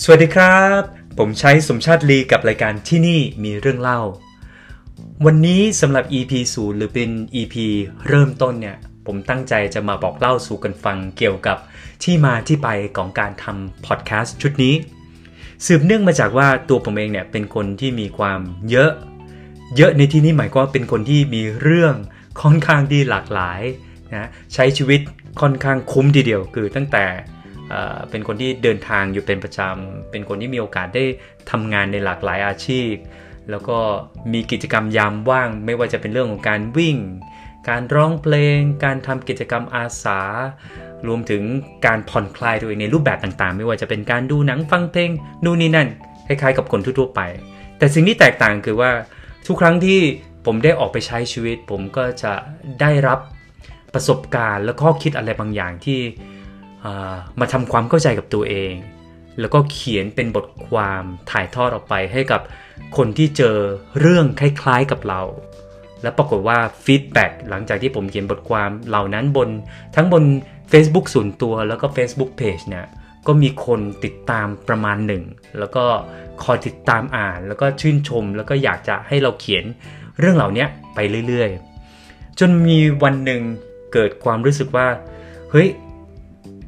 สวัสดีครับ ผมใช้สมชาติลีกับรายการที่นี่มีเรื่องเล่า วันนี้สำหรับ EP 0หรือเป็น EP เริ่มต้นเนี่ย ผมตั้งใจจะมาบอกเล่าสู่กันฟังเกี่ยวกับที่มาที่ไปของการทำพอดแคสต์ชุดนี้ สืบเนื่องมาจากว่าตัวผมเองเนี่ยเป็นคนที่มีความเยอะ เยอะในที่นี้หมายความว่าเป็นคนที่มีเรื่องค่อนข้างที่หลากหลายนะใช้ชีวิตค่อนข้างคุ้มทีเดียวคือตั้งแต่ เป็นคนที่เดินทางอยู่เป็นประจำ เป็นคนที่มีโอกาสได้ทำงานในหลากหลายอาชีพ แล้วก็มีกิจกรรมยามว่าง ไม่ว่าจะเป็นเรื่องของการวิ่ง การร้องเพลง การทำกิจกรรมอาสา รวมถึงการผ่อนคลายตัวเองในรูปแบบต่างๆ ไม่ว่าจะเป็นการดูหนังฟังเพลงนู่นนี่นั่นคล้ายๆ กับคนทั่วๆไป แต่สิ่งที่แตกต่างคือว่าทุกครั้งที่ผมได้ออกไปใช้ชีวิต ผมก็จะได้รับประสบการณ์และข้อคิดอะไรบางอย่างที่ มาทำความเข้าใจกับตัวเอง แล้วก็เขียนเป็นบทความถ่ายทอดออกไปให้กับคนที่เจอเรื่องคล้ายๆกับเรา และปรากฏว่าฟีดแบ็หลังจากที่ผมเขียนบทความเหล่านั้นบน ทั้งบน Facebook ส่วนตัวแล้วก็ Facebook Page เนี่ยก็มีคนติดตามประมาณหนึ่ง แล้วก็คอยติดตามอ่าน แล้วก็ชื่นชม แล้วก็อยากจะให้เราเขียนเรื่องเหล่านี้ไปเรื่อยๆ จนมีวันหนึ่งเกิดความรู้สึกว่า เฮ้ย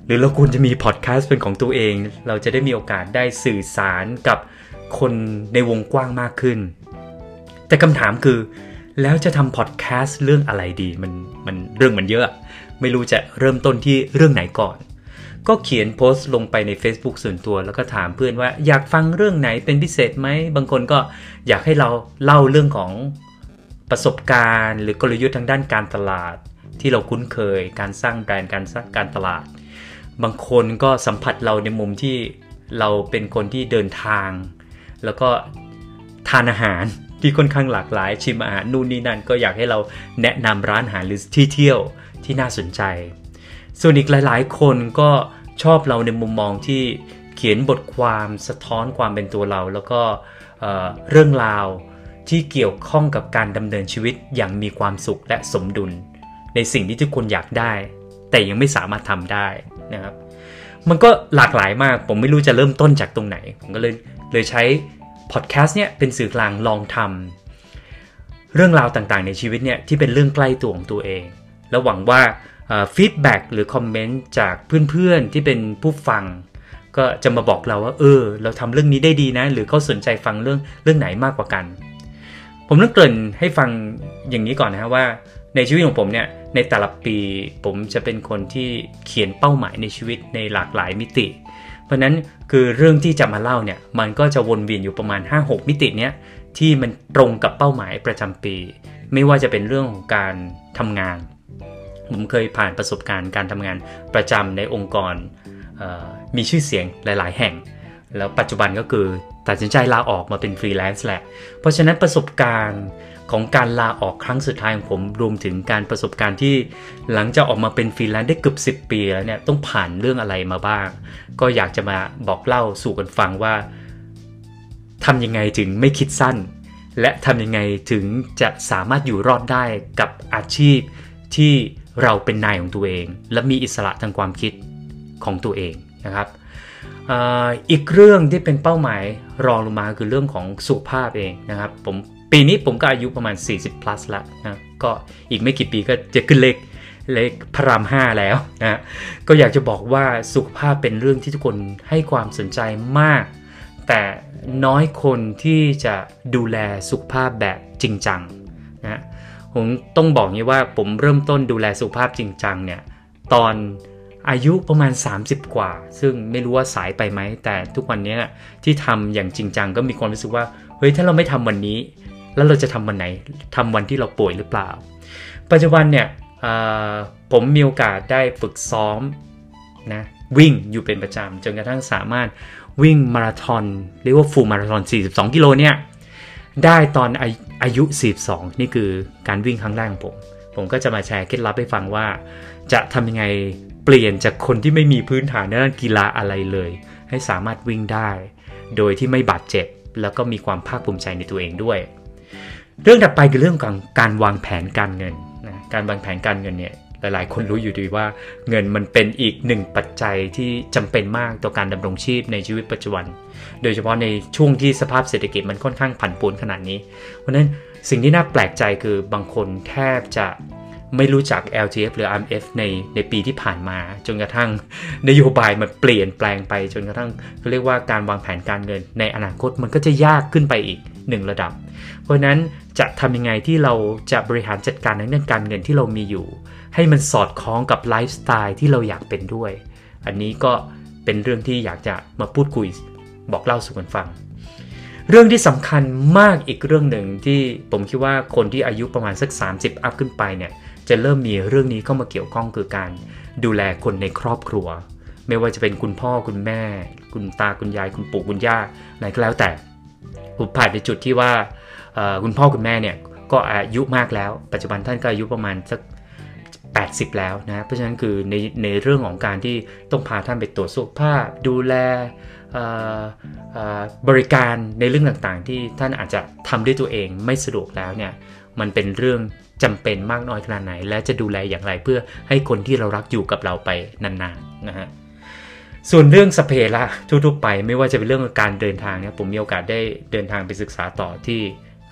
หรือเราควรจะมีพอดแคสต์เป็นของตัวเอง เราจะได้มีโอกาสได้สื่อสารกับคนในวงกว้างมากขึ้น แต่คำถามคือ แล้วจะทำพอดแคสต์เรื่องอะไรดีมันมันเรื่องมันเยอะ ไม่รู้จะเริ่มต้นที่เรื่องไหนก่อน ก็เขียนโพสต์ลงไปใน Facebook ส่วนตัว แล้วก็ถามเพื่อนว่าอยากฟังเรื่องไหนเป็นพิเศษไหม บางคนก็อยากให้เราเล่าเรื่องของประสบการณ์ หรือกลยุทธ์ทางด้านการตลาด ที่เราคุ้นเคย การสร้างแบรนด์การสร้างการตลาด บางคนก็สัมผัสเราในมุมที่เราเป็นคนที่เดินทาง แล้วก็ทานอาหารที่ค่อนข้างหลากหลายชิมอาหารนู่นนี่นั่นก็อยากให้เราแนะนำร้านอาหารหรือที่เที่ยวที่น่าสนใจ ส่วนอีกหลาย ๆ คนก็ชอบเราในมุมมองที่เขียนบทความสะท้อนความเป็นตัวเรา แล้วก็เรื่องราวที่เกี่ยวข้องกับการดำเนินชีวิตอย่างมีความสุขและสมดุล ในสิ่งที่ทุกคนอยากได้ แต่ยังไม่สามารถทำได้นะครับ มันก็หลากหลายมาก ผมไม่รู้จะเริ่มต้นจากตรงไหน ผมก็เลยเลยใช้พอดแคสต์เนี่ยเป็นสื่อกลางลองทำเรื่องราวต่างๆ ในชีวิตเนี่ยที่เป็นเรื่องใกล้ตัวของตัวเอง แล้วหวังว่า feedback หรือ comment จากเพื่อนๆที่เป็นผู้ฟัง ก็จะมาบอกเราว่าเออ เราทำเรื่องนี้ได้ดีนะ หรือเขาสนใจฟังเรื่องเรื่องไหนมากกว่ากัน ผมต้องเกริ่นให้ฟังอย่างนี้ก่อนนะว่า ในชีวิตของผมเนี่ยในแต่ละปีผมจะเป็นคนที่เขียนเป้าหมายในชีวิตในหลากหลายมิติ เพราะนั้นคือเรื่องที่จะมาเล่าเนี่ยมันก็จะวนเวียนอยู่ประมาณ 5-6 มิติเนี้ยที่มันตรงกับเป้าหมายประจำปี ไม่ว่าจะเป็นเรื่องของการทำงาน ผมเคยผ่านประสบการณ์การทำงานประจำในองค์กรมีชื่อเสียงหลาย ๆ แห่ง แล้วปัจจุบันก็คือตัดสินใจลาออกมาเป็นฟรีแลนซ์แหละ เพราะฉะนั้นประสบการณ์ ของการลาออกครั้งสุดท้ายของผมรวมถึงการประสบการณ์ที่หลังจากออกมาเป็นฟรีแลนซ์ได้เกือบ10 ปีแล้วเนี่ยต้องผ่านเรื่องอะไรมาบ้าง ก็อยากจะมาบอกเล่าสู่กันฟังว่าทำยังไงถึงไม่คิดสั้น และทำยังไงถึงจะสามารถอยู่รอดได้กับอาชีพที่เราเป็นนายของตัวเอง และมีอิสระทางความคิดของตัวเองนะครับอีกเรื่องที่เป็นเป้าหมายรองลงมาคือเรื่องของสุขภาพเองนะครับ ผม ปีนี้ผมก็อายุประมาณ 40 plus ล้วนะก็อีกไม่กี่ปีก็จะขึ้นเลขเลขพรามห้าแล้วนะก็อยากจะบอกว่าสุขภาพเป็นเรื่องที่ทุกคนให้ความสนใจมาก แต่น้อยคนที่จะดูแลสุขภาพแบบจริงจังนะผมต้องบอกงี้ว่าผมเริ่มต้นดูแลสุขภาพจริงจังเนี่ยตอนอายุประมาณ 30 กว่า ซึ่งไม่รู้ว่าสายไปไหม แต่ทุกวันนี้ที่ทำอย่างจริงจังก็มีความรู้สึกว่า เฮ้ย ถ้าเราไม่ทำวันนี้ แล้วเราจะทำวันไหนทำวันที่เราป่วยหรือเปล่า ปัจจุบันเนี่ยผมมีโอกาสได้ฝึกซ้อมนะวิ่งอยู่เป็นประจำจนกระทั่งสามารถวิ่งมาราธอนเรียกว่าฟูลมาราธอน 42 กิโลเนี่ยได้ตอนอาอายุ 42 นี่คือการวิ่งครั้งแรกของผม ผมก็จะมาแชร์เคล็ดลับให้ฟังว่า จะทำยังไงเปลี่ยนจากคนที่ไม่มีพื้นฐานด้านกีฬาอะไรเลย ให้สามารถวิ่งได้ โดยที่ไม่บาดเจ็บ แล้วก็มีความภาคภูมิใจในตัวเองด้วย เรื่องถัดไปคือเรื่องของการวางแผนการเงินนะการวางแผนการเงินเนี่ยหหลาย ๆ คนรู้อยู่ดีว่าเงินมันเป็นอีกหนึ่งปัจจัยที่จำเป็นมากต่อการดำรงชีพในชีวิตปัจจุบัน โดยเฉพาะในช่วงที่สภาพเศรษฐกิจมันค่อนข้างผันผวนขนาดนี้ เพราะนั้นสิ่งที่น่าแปลกใจคือบางคนแทบจะไม่รู้จัก LTF หรือ IMF ในในปีที่ผ่านมา จนกระทั่งนโยบายมันเปลี่ยนแปลงไปจนกระทั่งเขาเรียกว่าการวางแผนการเงินในอนาคตมันก็จะยากขึ้นไปอีก หนึ่งระดับ เพราะนั้นจะทำยังไงที่เราจะบริหารจัดการในเรื่องการเงินที่เรามีอยู่ ให้มันสอดคล้องกับไลฟ์สไตล์ที่เราอยากเป็นด้วย อันนี้ก็เป็นเรื่องที่อยากจะมาพูดคุยบอกเล่าสู่กันฟัง เรื่องที่สำคัญมากอีกเรื่องหนึ่งที่ผมคิดว่าคนที่อายุประมาณสัก 30 อัพขึ้นไปเนี่ยจะเริ่มมีเรื่องนี้เข้ามาเกี่ยวข้องคือการดูแลคนในครอบครัว ไม่ว่าจะเป็นคุณพ่อคุณแม่ คุณตาคุณยายคุณปู่คุณย่าอะไรก็แล้วแต่ ผมผ่านในจุดที่ว่าคุณพ่อคุณแม่เนี่ยก็อายุมากแล้ว ปัจจุบันท่านก็อายุประมาณสัก 80 แล้วนะ เพราะฉะนั้นคือในในเรื่องของการที่ต้องพาท่านไปตรวจสุขภาพ ดูแลบริการในเรื่องต่างๆ ที่ท่านอาจจะทำด้วยตัวเองไม่สะดวกแล้วเนี่ยมันเป็นเรื่องจำเป็นมากน้อยขนาดไหน และจะดูแลอย่างไรเพื่อให้คนที่เรารักอยู่กับเราไปนานๆนะฮะ ส่วนเรื่องสเปรละทั่วๆไปไม่ว่าจะเป็นเรื่องการเดินทางเนี่ยผมมีโอกาสได้เดินทางไปศึกษาต่อที่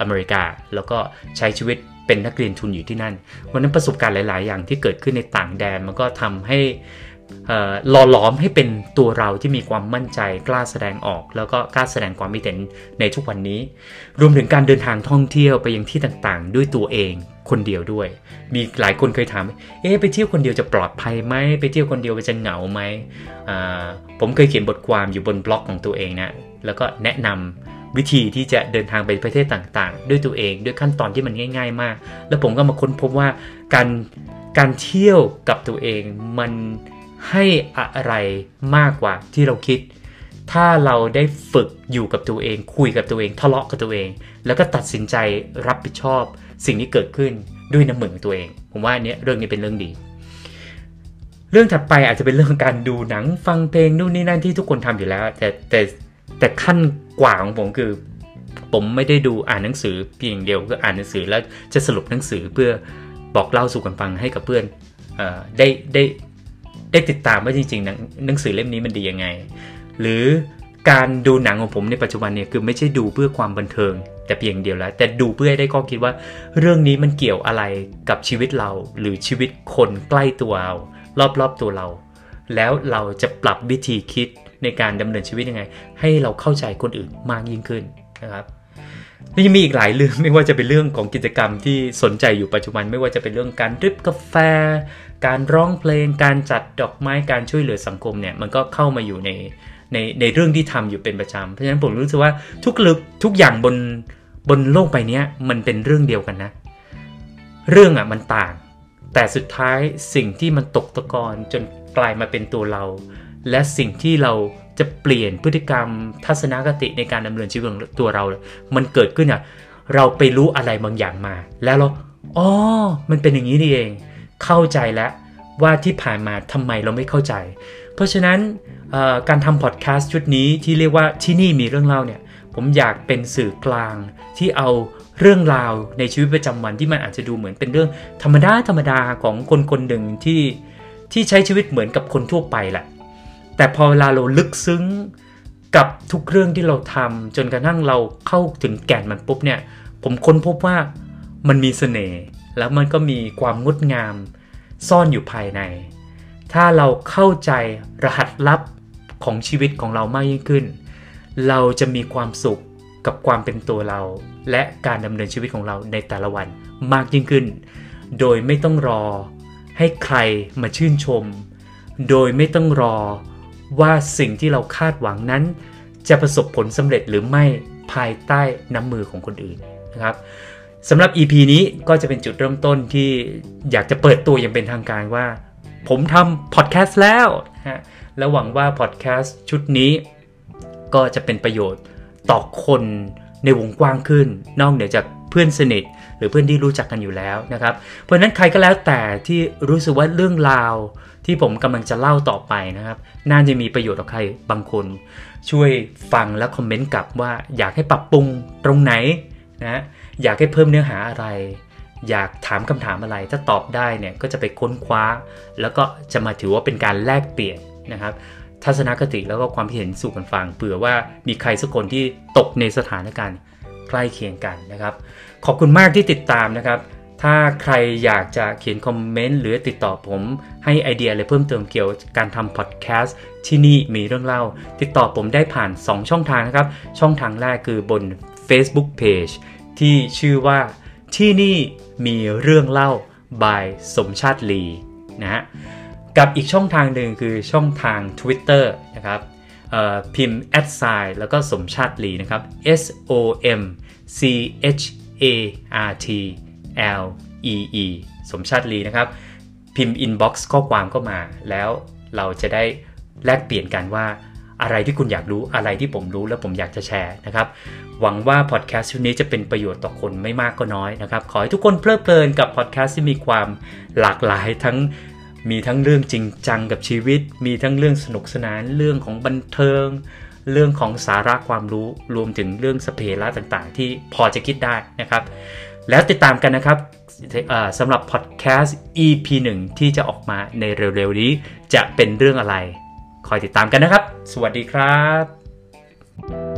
อเมริกา แล้วก็ใช้ชีวิตเป็นนักเรียนทุนอยู่ที่นั่น วันนั้นประสบการณ์หลาย ๆ อย่างที่เกิดขึ้นในต่างแดนมันก็ทำให้หล่อหลอมให้เป็นตัวเราที่มีความมั่นใจกล้าแสดงออก แล้วก็กล้าแสดงความคิเห็นในทุกวันนี้ รวมถึงการเดินทางท่องเที่ยวไปยังที่ต่างๆ ด้วยตัวเอง คนเดียวด้วย มีหลายคนเคยถาม เอ๊ะไปเที่ยวคนเดียวจะปลอดภัยไหม ไปเที่ยวคนเดียวจะเหงาไหม ผมเคยเขียนบทความอยู่บนบล็อกของตัวเองนะ แล้วก็แนะนำวิธีที่จะเดินทางไปประเทศต่างๆ ด้วยตัวเองด้วยขั้นตอนที่มันง่าย ๆ มาก แล้วผมก็มาค้นพบว่าการการเที่ยวกับตัวเองมันให้อะไรมากกว่าที่เราคิด ถ้าเราได้ฝึกอยู่กับตัวเอง คุยกับตัวเองทะเลาะกับตัวเอง แล้วก็ตัดสินใจรับผิดชอบ สิ่งที่เกิดขึ้นด้วยน้ำมือของตัวเอง ผมว่าอันนี้เรื่องนี้เป็นเรื่องดี เรื่องถัดไปอาจจะเป็นเรื่องการดูหนังฟังเพลงนู่นนี่นั่นที่ทุกคนทำอยู่แล้ว แต่แต่แต่ขั้นกว่าของผมคือ ผมไม่ได้ดูอ่านหนังสือเพียงเดียวก็อ่านหนังสือแล้วจะสรุปหนังสือเพื่อบอกเล่าสู่กันฟังให้กับเพื่อนอได้ได้ได้ติดตามว่าจริงๆหนังสือเล่มนี้มันดียังไง หรือการดูหนังของผมในปัจจุบันเนี่ยคือไม่ใช่ดูเพื่อความบันเทิง แต่เพียงเดียวแล้ว แต่ดูเพื่อได้ข้อคิดว่า เรื่องนี้มันเกี่ยวอะไรกับชีวิตเรา หรือชีวิตคนใกล้ตัวเรารอบๆตัวเรา แล้วเราจะปรับวิธีคิดในการดำเนินชีวิตยังไง ให้เราเข้าใจคนอื่นมากยิ่งขึ้นนะครับนี่มีอีกหลายเรื่องไม่ว่าจะเป็นเรื่องของกิจกรรมที่สนใจอยู่ปัจจุบัน ไม่ว่าจะเป็นเรื่องการดริบกาแฟ การร้องเพลง การจัดดอกไม้การช่วยเหลือสังคมเนี่ยมันก็เข้ามาอยู่ใน ในในเรื่องที่ทำอยู่เป็นประจำเพราะฉะนั้นผมรู้สึกว่าทุกลึกทุกอย่างบนบนโลกใบนี้มันเป็นเรื่องเดียวกันนะ เรื่องอะมันต่าง แต่สุดท้ายสิ่งที่มันตกตะกอนจนกลายมาเป็นตัวเรา และสิ่งที่เราจะเปลี่ยนพฤติกรรมทัศนคติในการดำเนินชีวิตของตัวเรา มันเกิดขึ้นอะเราไปรู้อะไรบางอย่างมา แล้วเราอ๋อมันเป็นอย่างนี้นี่เอง เข้าใจแล้วว่าที่ผ่านมาทำไมเราไม่เข้าใจ เพราะฉะนั้นการทำพอดแคสต์ชุดนี้ที่เรียกว่าที่นี่มีเรื่องเล่าเนี่ยผมอยากเป็นสื่อกลางที่เอาเรื่องราวในชีวิตประจำวันที่มันอาจจะดูเหมือนเป็นเรื่องธรรมดาธรรมดาของคนคนหนึ่งที่ที่ใช้ชีวิตเหมือนกับคนทั่วไปแหละ แต่พอเวลาเราลึกซึ้งกับทุกเรื่องที่เราทำจนกระทั่งเราเข้าถึงแก่นมันปุ๊บเนี่ย ผมค้นพบว่ามันมีเสน่ห์แล้วมันก็มีความงดงามซ่อนอยู่ภายใน ถ้าเราเข้าใจรหัสลับของชีวิตของเรามากยิ่งขึ้น เราจะมีความสุขกับความเป็นตัวเรา และการดำเนินชีวิตของเราในแต่ละวันมากยิ่งขึ้น โดยไม่ต้องรอให้ใครมาชื่นชม โดยไม่ต้องรอว่าสิ่งที่เราคาดหวังนั้น จะประสบผลสำเร็จหรือไม่ภายใต้น้ำมือของคนอื่นนะครับสำหรับ EP นี้ก็จะเป็นจุดเริ่มต้นที่อยากจะเปิดตัวอย่างเป็นทางการว่า ผมทำพอดแคสต์แล้วฮะและหวังว่าพอดแคสต์ชุดนี้ ก็จะเป็นประโยชน์ต่อคนในวงกว้างขึ้น นอกเหนือจากเพื่อนสนิท หรือเพื่อนที่รู้จักกันอยู่แล้วนะครับ เพราะนั้นใครก็แล้วแต่ที่รู้สึกว่าเรื่องราว ที่ผมกำลังจะเล่าต่อไปนะครับ น่าจะมีประโยชน์ต่อใครบางคน ช่วยฟังและคอมเมนต์กลับว่าอยากให้ปรับปรุงตรงไหนนะอยากให้เพิ่มเนื้อหาอะไร อยากถามคำถามอะไร ถ้าตอบได้เนี่ยก็จะไปค้นคว้า แล้วก็จะมาถือว่าเป็นการแลกเปลี่ยนนะครับทัศนคติแล้วก็ความเห็นสู่กันฟังเผื่อว่ามีใครสักคนที่ตกในสถานการณ์ใกล้เคียงกันนะครับ ขอบคุณมากที่ติดตามนะครับ ถ้าใครอยากจะเขียนคอมเมนต์หรือติดต่อผมให้ไอเดียอะไรเพิ่มเติมเกี่ยวกับการทำพอดแคสต์ที่นี่มีเรื่องเล่า ติดต่อผมได้ผ่าน 2 ช่องทางนะครับ ช่องทางแรกคือบน Facebook Page ที่ชื่อว่า ที่นี่มีเรื่องเล่า by สมชาติลีนะฮะกับอีกช่องทางหนึ่งคือช่องทาง Twitter นะครับพิมพ์ a d sign แล้วก็สมชาติลีนะครับ S O M C H A R T L E E สมชาติลีนะครับ พิมพ์ inbox ข้อความก็มา แล้วเราจะได้แลกเปลี่ยนกันว่า อะไรที่คุณอยากรู้อะไรที่ผมรู้แล้วผมอยากจะแชร์นะครับ หวังว่าพอดแคสต์ชุดนี้จะเป็นประโยชน์ต่อคนไม่มากก็น้อยนะครับ ขอให้ทุกคนเพลิดเพลินกับพอดแคสต์ที่มีความหลากหลายทั้งมีทั้งเรื่องจริงจังกับชีวิต มีทั้งเรื่องสนุกสนาน เรื่องของบันเทิง เรื่องของสาระความรู้ รวมถึงเรื่องสเประต่างๆ ที่พอจะคิดได้นะครับ แล้วติดตามกันนะครับสำหรับพอดแคสต์ EP 1 ที่จะออกมาในเร็วๆนี้จะเป็นเรื่องอะไร คอยติดตามกันนะครับ สวัสดีครับ